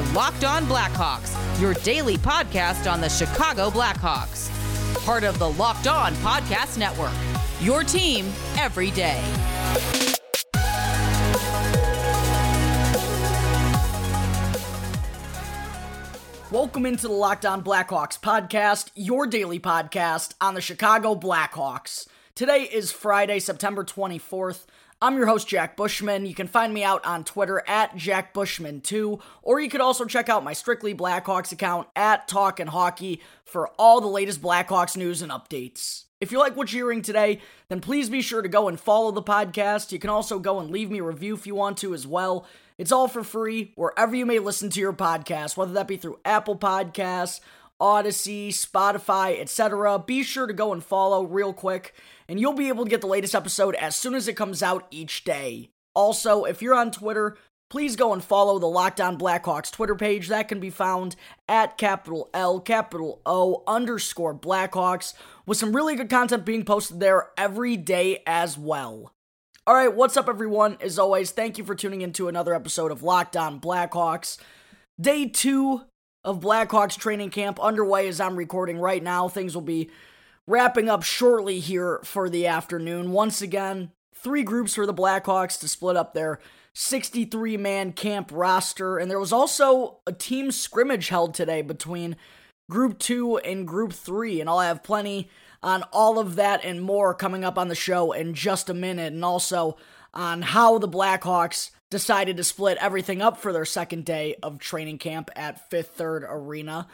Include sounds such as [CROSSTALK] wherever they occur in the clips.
are Locked On Blackhawks, your daily podcast on the Chicago Blackhawks. Part of the Locked On Podcast Network. Your team every day. Welcome into the Locked On Blackhawks podcast, your daily podcast on the Chicago Blackhawks. Today is Friday, September 24th. I'm your host, Jack Bushman. You can find me out on Twitter at Jack Bushman2, or you could also check out my Strictly Blackhawks account at Talkin' Hockey for all the latest Blackhawks news and updates. If you like what you're hearing today, then please be sure to go and follow the podcast. You can also go and leave me a review if you want to as well. It's all for free wherever you may listen to your podcast, whether that be through Apple Podcasts, Odyssey, Spotify, etc. Be sure to go and follow real quick, and you'll be able to get the latest episode as soon as it comes out each day. Also, if you're on Twitter, please go and follow the Locked On Blackhawks Twitter page. That can be found at capital L, capital O, underscore Blackhawks, with some really good content being posted there every day as well. All right, what's up, everyone? As always, thank you for tuning in to another episode of Locked On Blackhawks. Day two of Blackhawks training camp underway as I'm recording right now. Things will be wrapping up shortly here for the afternoon. Once again, three groups for the Blackhawks to split up their 63 man camp roster. And there was also a team scrimmage held today between Group 2 and Group 3. And I'll have plenty on all of that and more coming up on the show in just a minute. And also on how the Blackhawks decided to split everything up for their second day of training camp at Fifth Third Arena.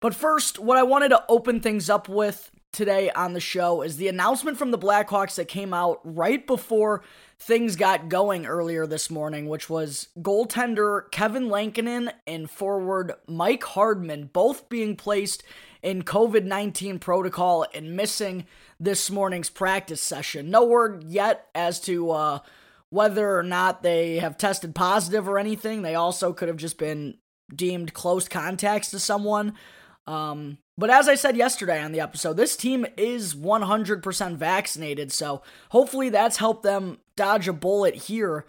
But first, what I wanted to open things up with today on the show is the announcement from the Blackhawks that came out right before things got going earlier this morning, which was goaltender Kevin Lankinen and forward Mike Hardman both being placed in COVID 19 protocol and missing this morning's practice session. No word yet as to uh, whether or not they have tested positive or anything. They also could have just been deemed close contacts to someone. Um, but as I said yesterday on the episode, this team is 100% vaccinated, so hopefully that's helped them dodge a bullet here.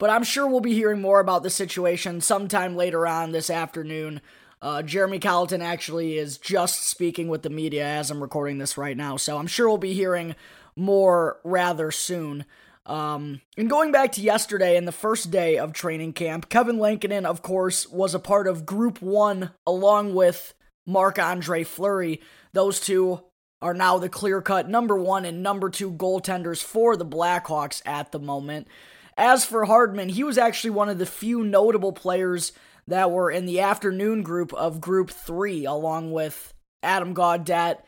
But I'm sure we'll be hearing more about the situation sometime later on this afternoon. Uh, Jeremy Colliton actually is just speaking with the media as I'm recording this right now, so I'm sure we'll be hearing more rather soon. Um, and going back to yesterday and the first day of training camp, Kevin Lankinen, of course, was a part of Group 1 along with Marc Andre Fleury. Those two are now the clear cut number one and number two goaltenders for the Blackhawks at the moment. As for Hardman, he was actually one of the few notable players that were in the afternoon group of Group 3, along with Adam Gaudette,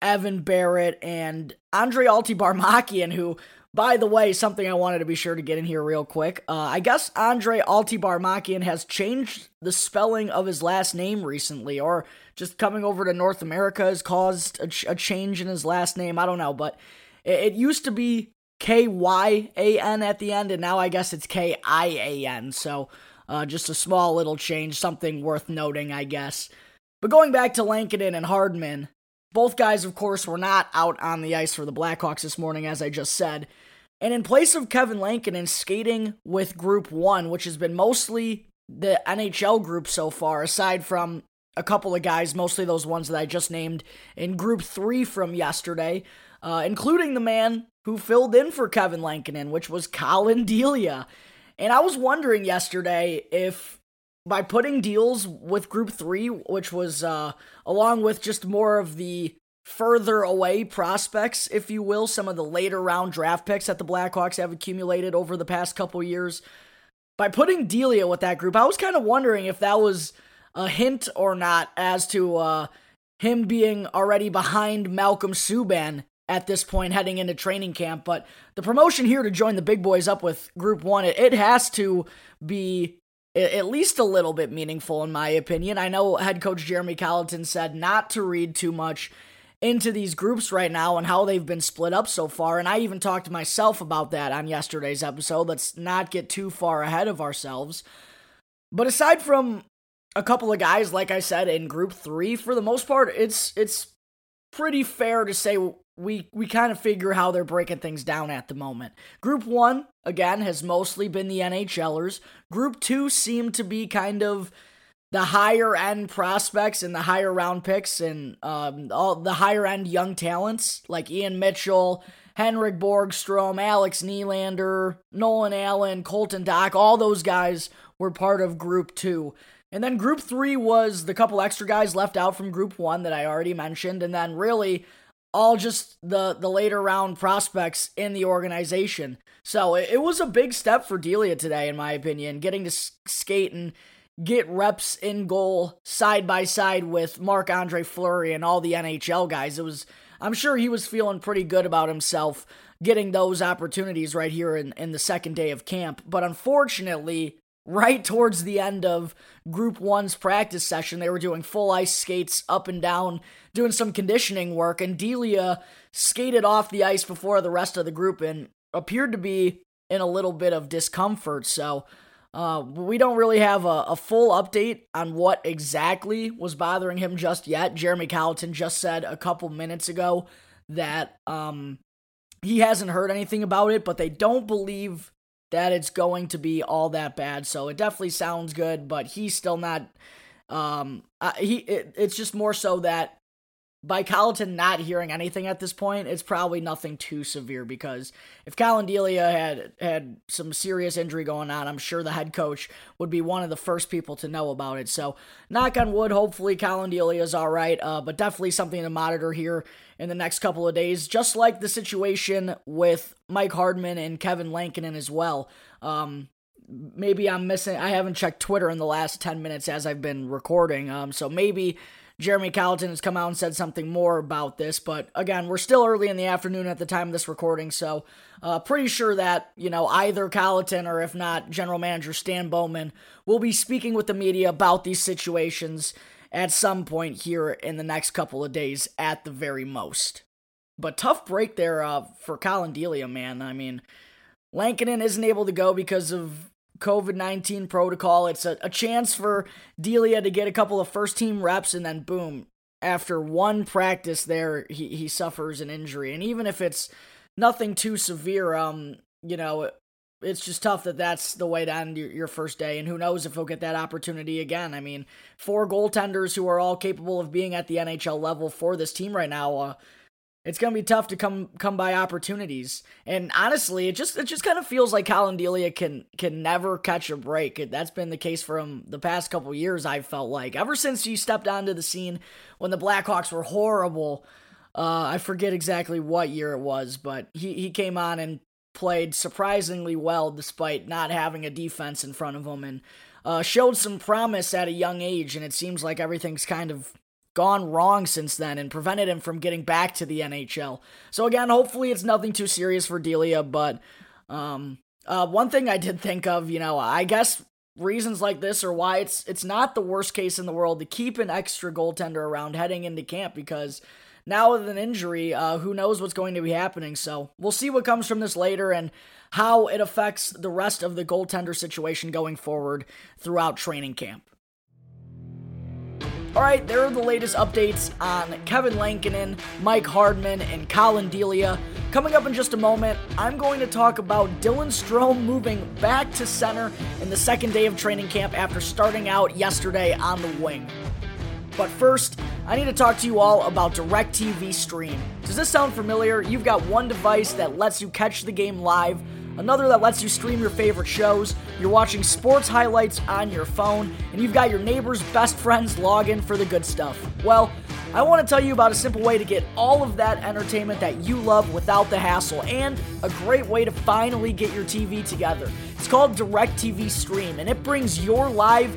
Evan Barratt, and Andre Altybarmakian, who by the way, something I wanted to be sure to get in here real quick. Uh, I guess Andre Altybarmakian has changed the spelling of his last name recently, or just coming over to North America has caused a, ch- a change in his last name. I don't know, but it, it used to be K Y A N at the end, and now I guess it's K I A N. So uh, just a small little change, something worth noting, I guess. But going back to Lankinen and Hardman, both guys, of course, were not out on the ice for the Blackhawks this morning, as I just said. And in place of Kevin Lankinen skating with Group 1, which has been mostly the NHL group so far, aside from a couple of guys, mostly those ones that I just named in Group 3 from yesterday, uh, including the man who filled in for Kevin Lankinen, which was Collin Delia. And I was wondering yesterday if by putting Delia with Group 3, which was uh, along with just more of the further away prospects, if you will, some of the later round draft picks that the Blackhawks have accumulated over the past couple years. By putting Delia with that group, I was kind of wondering if that was a hint or not as to uh, him being already behind Malcolm Subban at this point heading into training camp. But the promotion here to join the big boys up with Group 1, it, it has to be at least a little bit meaningful, in my opinion. I know head coach Jeremy Colliton said not to read too much into these groups right now and how they've been split up so far. And I even talked to myself about that on yesterday's episode. Let's not get too far ahead of ourselves. But aside from a couple of guys, like I said, in group three, for the most part, it's it's pretty fair to say we we kind of figure how they're breaking things down at the moment. Group 1 again has mostly been the NHLers. Group 2 seemed to be kind of the higher end prospects and the higher round picks and um, all the higher end young talents like Ian Mitchell, Henrik Borgstrom, Alex Nylander, Nolan Allen, Colton Dach, all those guys were part of Group 2. And then Group 3 was the couple extra guys left out from Group 1 that I already mentioned. And then really all just the, the later round prospects in the organization. So it, it was a big step for Delia today, in my opinion, getting to skate and get reps in goal side by side with Marc Andre Fleury and all the NHL guys. It was I'm sure he was feeling pretty good about himself getting those opportunities right here in, in the second day of camp. But unfortunately, right towards the end of group one's practice session, they were doing full ice skates up and down, doing some conditioning work, and Delia skated off the ice before the rest of the group and appeared to be in a little bit of discomfort. So uh, we don't really have a, a, full update on what exactly was bothering him just yet. Jeremy Colliton just said a couple minutes ago that um, he hasn't heard anything about it, but they don't believe that it's going to be all that bad. So it definitely sounds good, but he's still not. Um, uh, he it, it's just more so that by Colliton not hearing anything at this point, it's probably nothing too severe because if Collin Delia had had some serious injury going on, I'm sure the head coach would be one of the first people to know about it. So, knock on wood, hopefully Collin Delia is all right, uh, but definitely something to monitor here in the next couple of days, just like the situation with Mike Hardman and Kevin Lankinen as well. Um, maybe I'm missing. I haven't checked Twitter in the last 10 minutes as I've been recording. Um, so maybe Jeremy Colliton has come out and said something more about this, but again, we're still early in the afternoon at the time of this recording, so uh, pretty sure that, you know, either Colliton or if not, General Manager Stan Bowman will be speaking with the media about these situations at some point here in the next couple of days at the very most. But tough break there uh, for Collin Delia, man. I mean, Lankinen isn't able to go because of COVID 19 protocol. It's a, a chance for Delia to get a couple of first team reps, and then boom, after one practice there, he, he suffers an injury. And even if it's nothing too severe, um, you know, it's just tough that that's the way to end your, your first day. And who knows if he'll get that opportunity again. I mean, four goaltenders who are all capable of being at the NHL level for this team right now. Uh, it's gonna be tough to come come by opportunities, and honestly, it just it just kind of feels like Collin Delia can can never catch a break. That's been the case for him the past couple years. I've felt like ever since he stepped onto the scene when the Blackhawks were horrible. Uh, I forget exactly what year it was, but he he came on and played surprisingly well despite not having a defense in front of him, and uh, showed some promise at a young age. And it seems like everything's kind of gone wrong since then and prevented him from getting back to the NHL. So again, hopefully it's nothing too serious for Delia, but um, uh, one thing I did think of, you know, I guess reasons like this are why it's it's not the worst case in the world to keep an extra goaltender around heading into camp because now with an injury, uh, who knows what's going to be happening. So we'll see what comes from this later and how it affects the rest of the goaltender situation going forward throughout training camp. All right, there are the latest updates on Kevin Lankinen, Mike Hardman, and Collin Delia. Coming up in just a moment, I'm going to talk about Dylan Strome moving back to center in the second day of training camp after starting out yesterday on the wing. But first, I need to talk to you all about DirecTV Stream. Does this sound familiar? You've got one device that lets you catch the game live another that lets you stream your favorite shows, you're watching sports highlights on your phone, and you've got your neighbor's best friends log in for the good stuff. Well, I want to tell you about a simple way to get all of that entertainment that you love without the hassle, and a great way to finally get your TV together. It's called DirecTV Stream, and it brings your live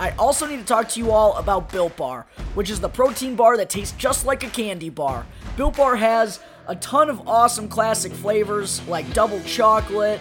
I also need to talk to you all about Built Bar, which is the protein bar that tastes just like a candy bar. Built Bar has a ton of awesome classic flavors like double chocolate,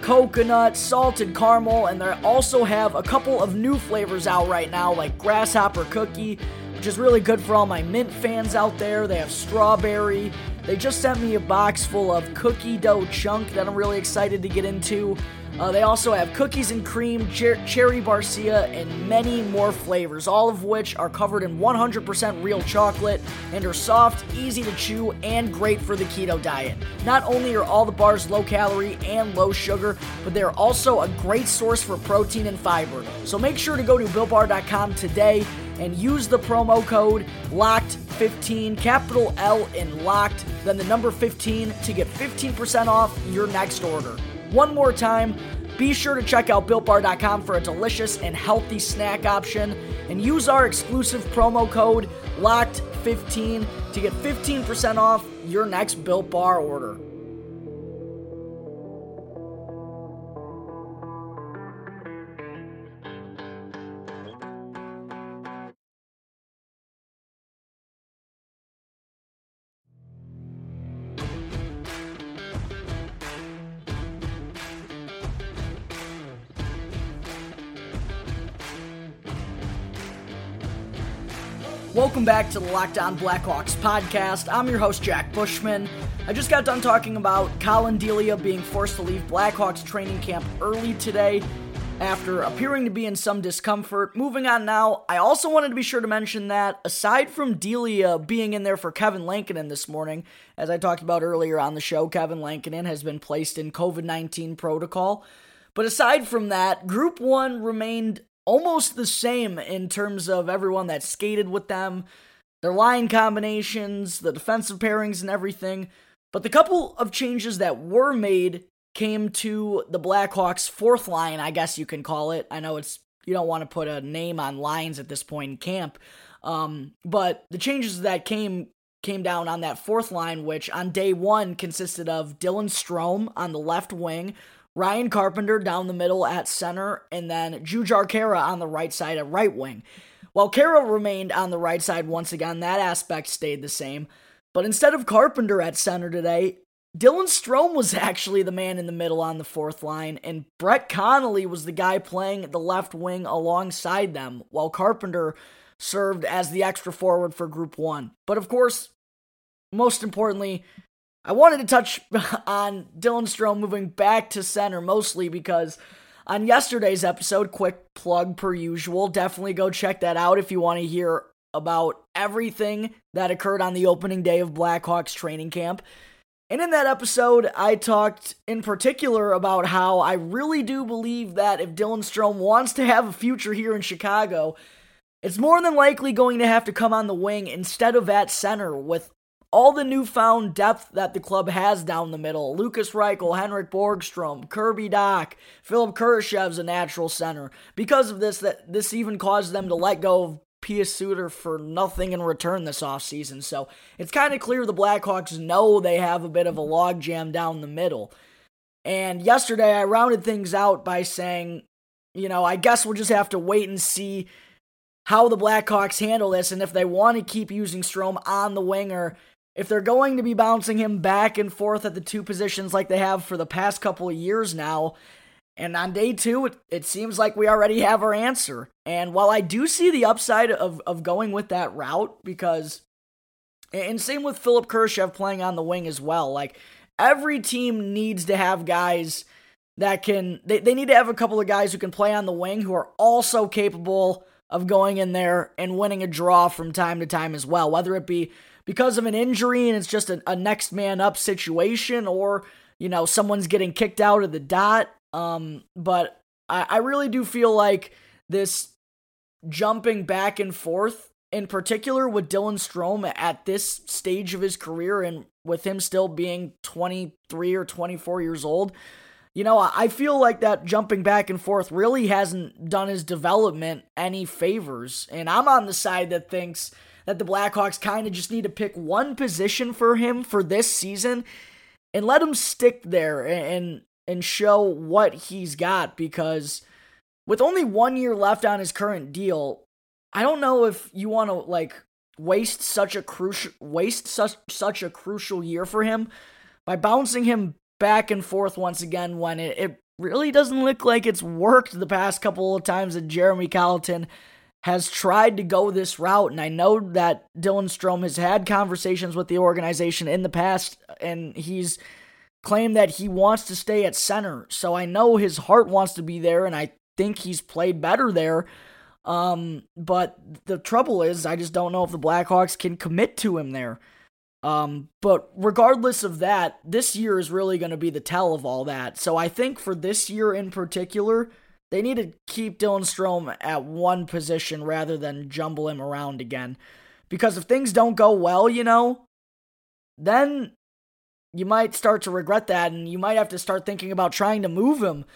coconut, salted caramel, and they also have a couple of new flavors out right now, like grasshopper cookie, which is really good for all my mint fans out there. They have strawberry. They just sent me a box full of cookie dough chunk that I'm really excited to get into. Uh, they also have cookies and cream, cher- cherry barcia, and many more flavors, all of which are covered in 100% real chocolate and are soft, easy to chew, and great for the keto diet. Not only are all the bars low calorie and low sugar, but they're also a great source for protein and fiber. So make sure to go to BuiltBar.com today and use the promo code LOCKED15, capital L in LOCKED, then the number 15 to get 15% off your next order. One more time, be sure to check out BuiltBar.com for a delicious and healthy snack option and use our exclusive promo code LOCKED15 to get 15% off your next Built Bar order. Welcome back to the Locked On Blackhawks podcast. I'm your host, Jack Bushman. I just got done talking about Collin Delia being forced to leave Blackhawks training camp early today after appearing to be in some discomfort. Moving on now, I also wanted to be sure to mention that aside from Delia being in there for Kevin Lankinen this morning, as I talked about earlier on the show, Kevin Lankinen has been placed in COVID 19 protocol. But aside from that, Group 1 remained almost the same in terms of everyone that skated with them, their line combinations, the defensive pairings, and everything. But the couple of changes that were made came to the Blackhawks' fourth line, I guess you can call it. I know it's you don't want to put a name on lines at this point in camp, um, but the changes that came came down on that fourth line, which on day one consisted of Dylan Strome on the left wing, Ryan Carpenter down the middle at center, and then Jujhar Khaira on the right side at right wing. While Khaira remained on the right side once again, that aspect stayed the same. But instead of Carpenter at center today, Dylan Strome was [LAUGHS] actually the man in the middle on the fourth line, and Brett Connolly was the guy playing the left wing alongside them, while Carpenter served as the extra forward for Group 1. But of course, most importantly, I wanted to touch [LAUGHS] on Dylan Strome moving back to center mostly because on yesterday's episode, quick plug per usual, definitely go check that out if you want to hear about everything that occurred on the opening day of Blackhawks training camp. And in that episode, I talked in particular about how I really do believe that if Dylan Strome wants to have a future here in Chicago, it's more than likely going to have to come on the wing instead of at center with all the newfound depth that the club has down the middle. Lukas Reichel, Henrik Borgstrom, Kirby Dach, Philipp Kurashev's a natural center. Because of this, that this even caused them to let go of Pius Suter for nothing in return this offseason. So it's kind of clear the Blackhawks know they have a bit of a logjam down the middle. And yesterday I rounded things out by saying, you know, I guess we'll just have to wait and see how the Blackhawks handle this and if they want to keep using Strome on the winger if they're going to be bouncing him back and forth at the two positions like they have for the past couple of years now, and on day two, it, it seems like we already have our answer. And while I do see the upside of, of going with that route, because, and same with Philipp Kurashev playing on the wing as well, like every team needs to have guys that can, they, they need to have a couple of guys who can play on the wing who are also capable of going in there and winning a draw from time to time as well, whether it be because of an injury and it's just a, a next man up situation or, you know, someone's getting kicked out of the dot. Um, but I, I really do feel like this jumping back and forth, in particular with Dylan Strome at this stage of his career and with him still being 23 or 24 years old, you know, I feel like that jumping back and forth really hasn't done his development any favors. And I'm on the side that thinks that the Blackhawks kind of just need to pick one position for him for this season and let him stick there and and show what he's got because with only 1 year left on his current deal, I don't know if you want to like waste such a crucial waste such such a crucial year for him by bouncing him back and forth once again when it, it really doesn't look like it's worked the past couple of times that Jeremy Colliton has tried to go this route. And I know that Dylan Strome has had conversations with the organization in the past, and he's claimed that he wants to stay at center. So I know his heart wants to be there, and I think he's played better there. Um, but the trouble is, I just don't know if the Blackhawks can commit to him there. Um, but regardless of that, this year is really going to be the tell of all that. So I think for this year in particular, they need to keep Dylan Strome at one position rather than jumble him around again. Because if things don't go well, you know, then you might start to regret that and you might have to start thinking about trying to move him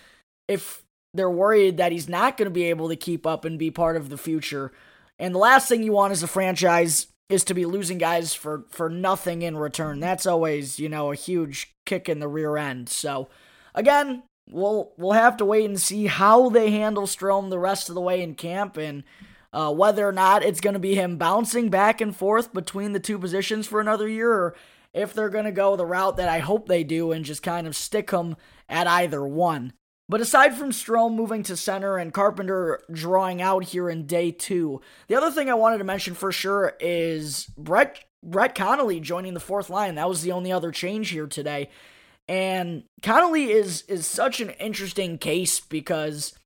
if they're worried that he's not going to be able to keep up and be part of the future. And the last thing you want as a franchise is to be losing guys for for nothing in return. That's always, you know, a huge kick in the rear end. So, again, we'll we'll have to wait and see how they handle Strome the rest of the way in camp and uh, whether or not it's going to be him bouncing back and forth between the two positions for another year or if they're going to go the route that I hope they do and just kind of stick him at either one. But aside from Strome moving to center and Carpenter drawing out here in day two, the other thing I wanted to mention for sure is Brett Brett Connolly joining the fourth line. That was the only other change here today. And Connolly is is such an interesting case because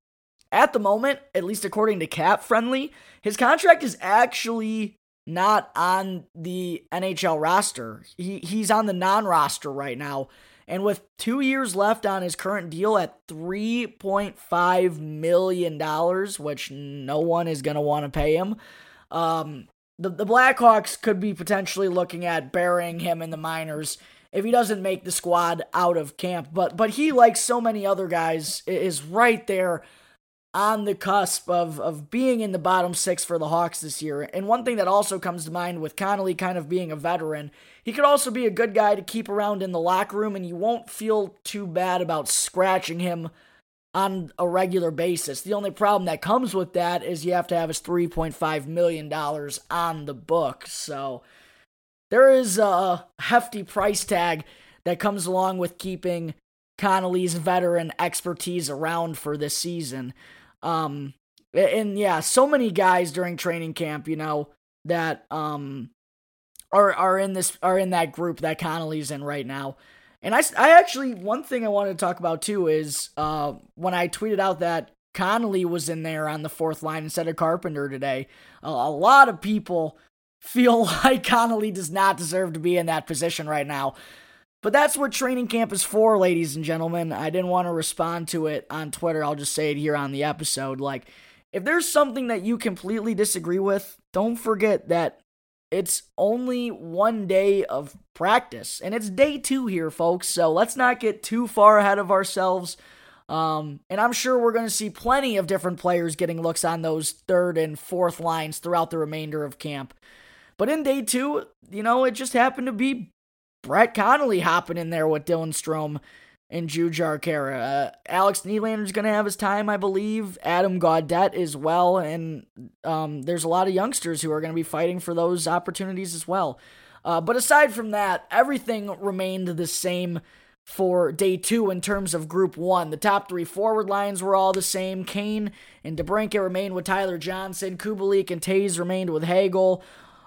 at the moment, at least according to Cap Friendly, his contract is actually not on the NHL roster. He he's on the non-roster right now. And with two years left on his current deal at $3.5 million, which no one is going to want to pay him, um, the, the Blackhawks could be potentially looking at burying him in the minors if he doesn't make the squad out of camp. But but he, like so many other guys, is right there on the cusp of, of being in the bottom six for the Hawks this year. And one thing that also comes to mind with Connolly kind of being a veteran, he could also be a good guy to keep around in the locker room, and you won't feel too bad about scratching him on a regular basis. The only problem that comes with that is you have to have his $3.5 million on the book. So there is a hefty price tag that comes along with keeping Connolly's veteran expertise around for this season. Um, and yeah, so many guys during training camp, you know, that um are are in this are in that group that Connolly's in right now. And I, I actually one thing I wanted to talk about too is uh when I tweeted out that Connolly was in there on the fourth line instead of Carpenter today. A, a lot of people feel [LAUGHS] like Connolly does not deserve to be in that position right now. But that's what training camp is for, ladies and gentlemen. I didn't want to respond to it on Twitter. I'll just say it here on the episode. Like, if there's something that you completely disagree with, don't forget that it's only one day of practice. And it's day two here, folks. So let's not get too far ahead of ourselves. Um, and I'm sure we're going to see plenty of different players getting looks on those third and fourth lines throughout the remainder of camp. But in day two, you know, it just happened to be Brett Connolly hopping in there with Dylan Strome and Jujhar Khaira. Uh, Alex Nylander's going to have his time, I believe. Adam Gaudette as well. And um, there's a lot of youngsters who are going to be fighting for those opportunities as well. Uh, but aside from that, everything remained the same for day two in terms of group one. The top three forward lines were all the same. Kane and DeBrincat remained with Tyler Johnson. Kubalik and Toews remained with Hagel.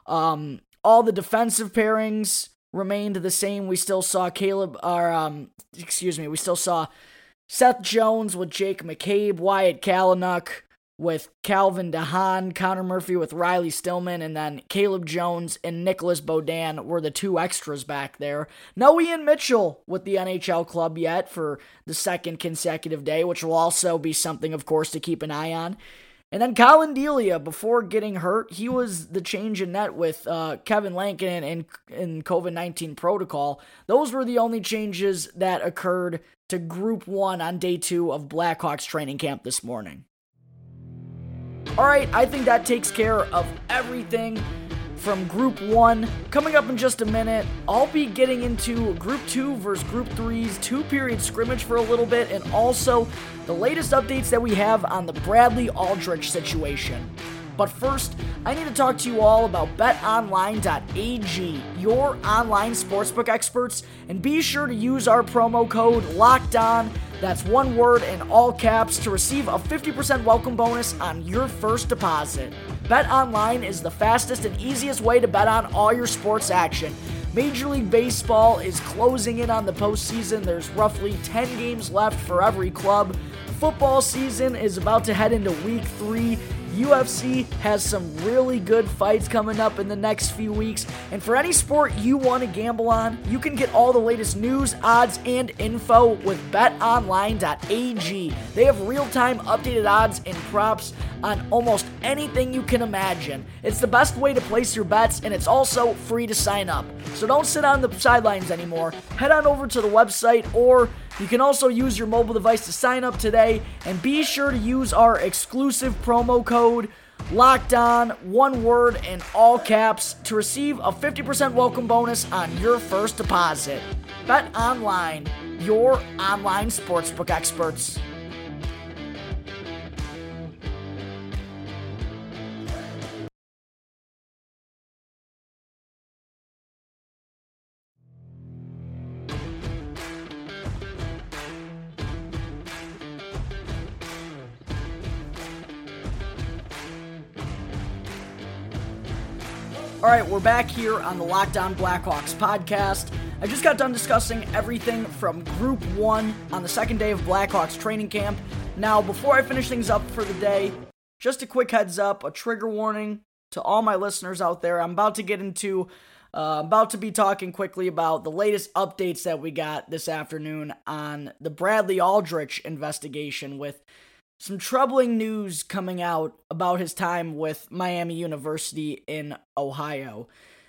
Um, all the defensive pairings remained the same. We still saw Caleb, or um, excuse me, we still saw Seth Jones with Jake McCabe, Wyatt Kalynuk with Calvin DeHaan, Connor Murphy with Riley Stillman, and then Caleb Jones and Nicolas Beaudin were the two extras back there. No Ian Mitchell with the NHL club yet for the second consecutive day, which will also be something, of course, to keep an eye on. And then Collin Delia, before getting hurt, he was the change in net with uh, Kevin Lankinen in, in COVID 19 protocol. Those were the only changes that occurred to Group 1 on day 2 of Blackhawks training camp this morning. All right, I think that takes care of everything from Group 1. Coming up in just a minute, I'll be getting into Group 2 versus Group 3's two period scrimmage for a little bit, and also the latest updates that we have on the Bradley Aldrich situation. But first, I need to talk to you all about betonline.ag, your online sportsbook experts, and be sure to use our promo code LOCKEDON That's one word in all caps to receive a 50% welcome bonus on your first deposit. Bet online is the fastest and easiest way to bet on all your sports action. Major League Baseball is closing in on the postseason. There's roughly 10 games left for every club. Football season is about to head into week three. UFC has some really good fights coming up in the next few weeks. And for any sport you want to gamble on, you can get all the latest news, odds, and info with betonline.ag. They have real time updated odds and props on almost anything you can imagine. It's the best way to place your bets, and it's also free to sign up. So don't sit on the sidelines anymore. Head on over to the website, or you can also use your mobile device to sign up today, and be sure to use our exclusive promo code locked on, one word in all caps, to receive a 50% welcome bonus on your first deposit. Bet online, your online sportsbook experts. Right, we're back here on the Locked On Blackhawks podcast. I just got done discussing everything from Group 1 on the second day of Blackhawks training camp. Now, before I finish things up for the day, just a quick heads up, a trigger warning to all my listeners out there. I'm about to get into, uh, about to be talking quickly about the latest updates that we got this afternoon on the Bradley Aldrich investigation with some troubling news coming out about his time with Miami University in Ohio.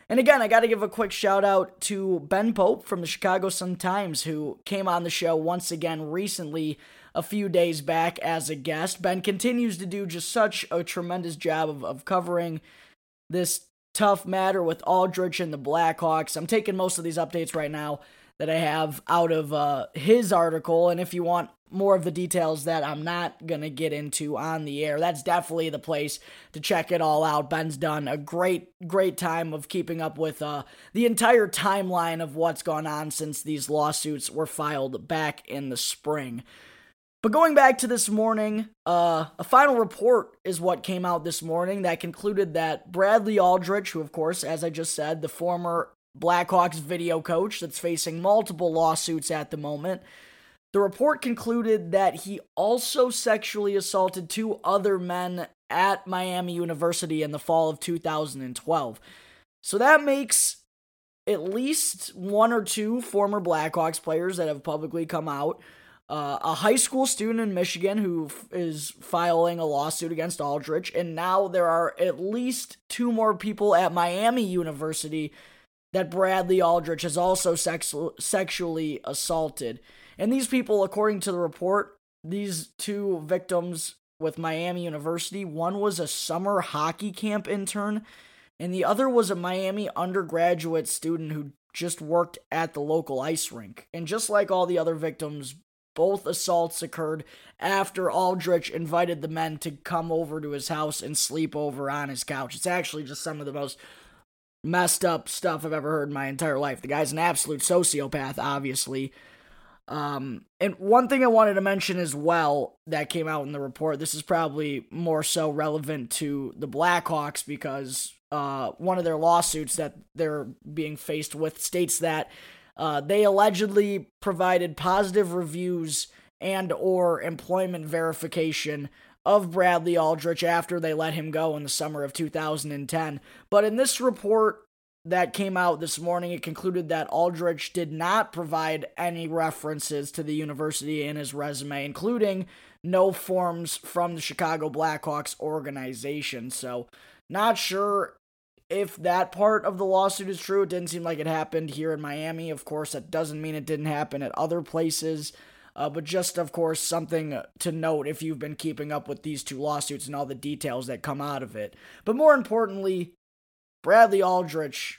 And again, I got to give a quick shout out to Ben Pope from the Chicago Sun Times, who came on the show once again recently, a few days back, as a guest. Ben continues to do just such a tremendous job of, of covering this tough matter with Aldrich and the Blackhawks. I'm taking most of these updates right now that I have out of uh, his article. And if you want more of the details that I'm not going to get into on the air. That's definitely the place to check it all out. Ben's done a great, great time of keeping up with uh, the entire timeline of what's gone on since these lawsuits were filed back in the spring. But going back to this morning, uh, a final report is what came out this morning that concluded that Bradley Aldrich, who, of course, as I just said, the former Blackhawks video coach that's facing multiple lawsuits at the moment, the report concluded that he also sexually assaulted two other men at Miami University in the fall of 2012. So that makes at least one or two former Blackhawks players that have publicly come out. Uh, a high school student in Michigan who f- is filing a lawsuit against Aldrich, and now there are at least two more people at Miami University that Bradley Aldrich has also sex- sexually assaulted. And these people, according to the report, these two victims with Miami University, one was a summer hockey camp intern, and the other was a Miami undergraduate student who just worked at the local ice rink. And just like all the other victims, both assaults occurred after Aldrich invited the men to come over to his house and sleep over on his couch. It's actually just some of the most messed up stuff I've ever heard in my entire life. The guy's an absolute sociopath, obviously. Um, and one thing I wanted to mention as well that came out in the report, this is probably more so relevant to the Blackhawks because uh, one of their lawsuits that they're being faced with states that uh, they allegedly provided positive reviews and or employment verification of Bradley Aldrich after they let him go in the summer of 2010. But in this report, that came out this morning, it concluded that Aldrich did not provide any references to the university in his resume, including no forms from the Chicago Blackhawks organization. So, not sure if that part of the lawsuit is true. It didn't seem like it happened here in Miami. Of course, that doesn't mean it didn't happen at other places. Uh, but just, of course, something to note if you've been keeping up with these two lawsuits and all the details that come out of it. But more importantly, Bradley Aldrich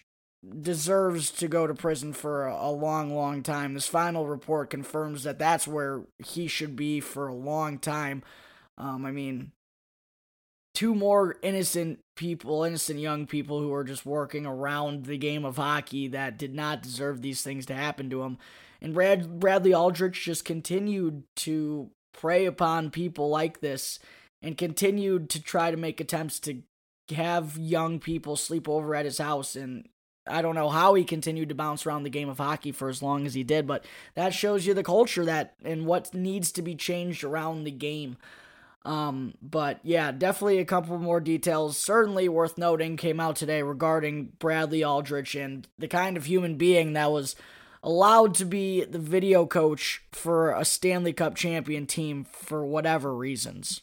deserves to go to prison for a, a, long, long time. This final report confirms that that's where he should be for a long time. Um, I mean, two more innocent people, innocent young people who were just working around the game of hockey that did not deserve these things to happen to them. And Brad, Bradley Aldrich just continued to prey upon people like this and continued to try to make attempts to have young people sleep over at his house and I don't know how he continued to bounce around the game of hockey for as long as he did, but that shows you the culture that and what needs to be changed around the game. Um, but yeah, definitely a couple more details, certainly worth noting, came out today regarding Bradley Aldrich and the kind of human being that was allowed to be the video coach for a Stanley Cup champion team for whatever reasons.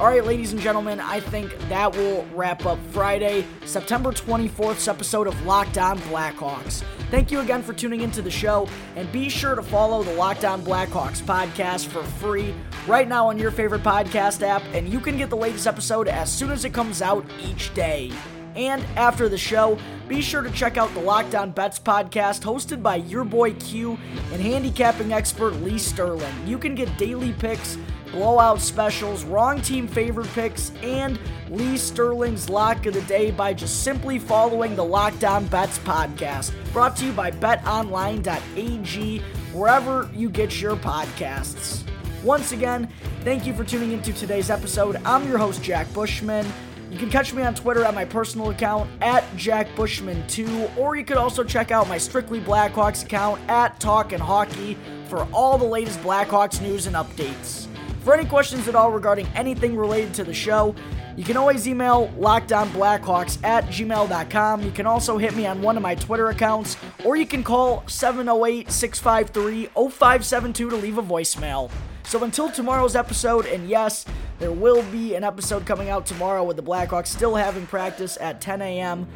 All right, ladies and gentlemen, I think that will wrap up Friday, September 24th's episode of Locked On Blackhawks. Thank you again for tuning into the show, and be sure to follow the Locked On Blackhawks podcast for free right now on your favorite podcast app, and you can get the latest episode as soon as it comes out each day. And after the show, be sure to check out the Locked On Bets podcast hosted by your boy Q and handicapping expert Lee Sterling. You can get daily picks blowout specials, wrong team favorite picks, and Lee Sterling's lock of the day by just simply following the Locked On Bets podcast. Brought to you by betonline.ag, wherever you get your podcasts. Once again, thank you for tuning into today's episode. I'm your host, Jack Bushman. You can catch me on Twitter at my personal account at JackBushman2, or you could also check out my Strictly Blackhawks account at Talkin' Hockey for all the latest Blackhawks news and updates. For any questions at all regarding anything related to the show, you can always email lockdownblackhawks at gmail.com. You can also hit me on one of my Twitter accounts, or you can call 708 653 0572 to leave a voicemail. So until tomorrow's episode, and yes, there will be an episode coming out tomorrow with the Blackhawks still having practice at 10 a.m.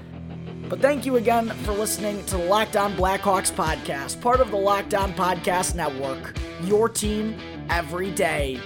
But thank you again for listening to the Locked On Blackhawks podcast, part of the Locked On Podcast Network. Your team every day.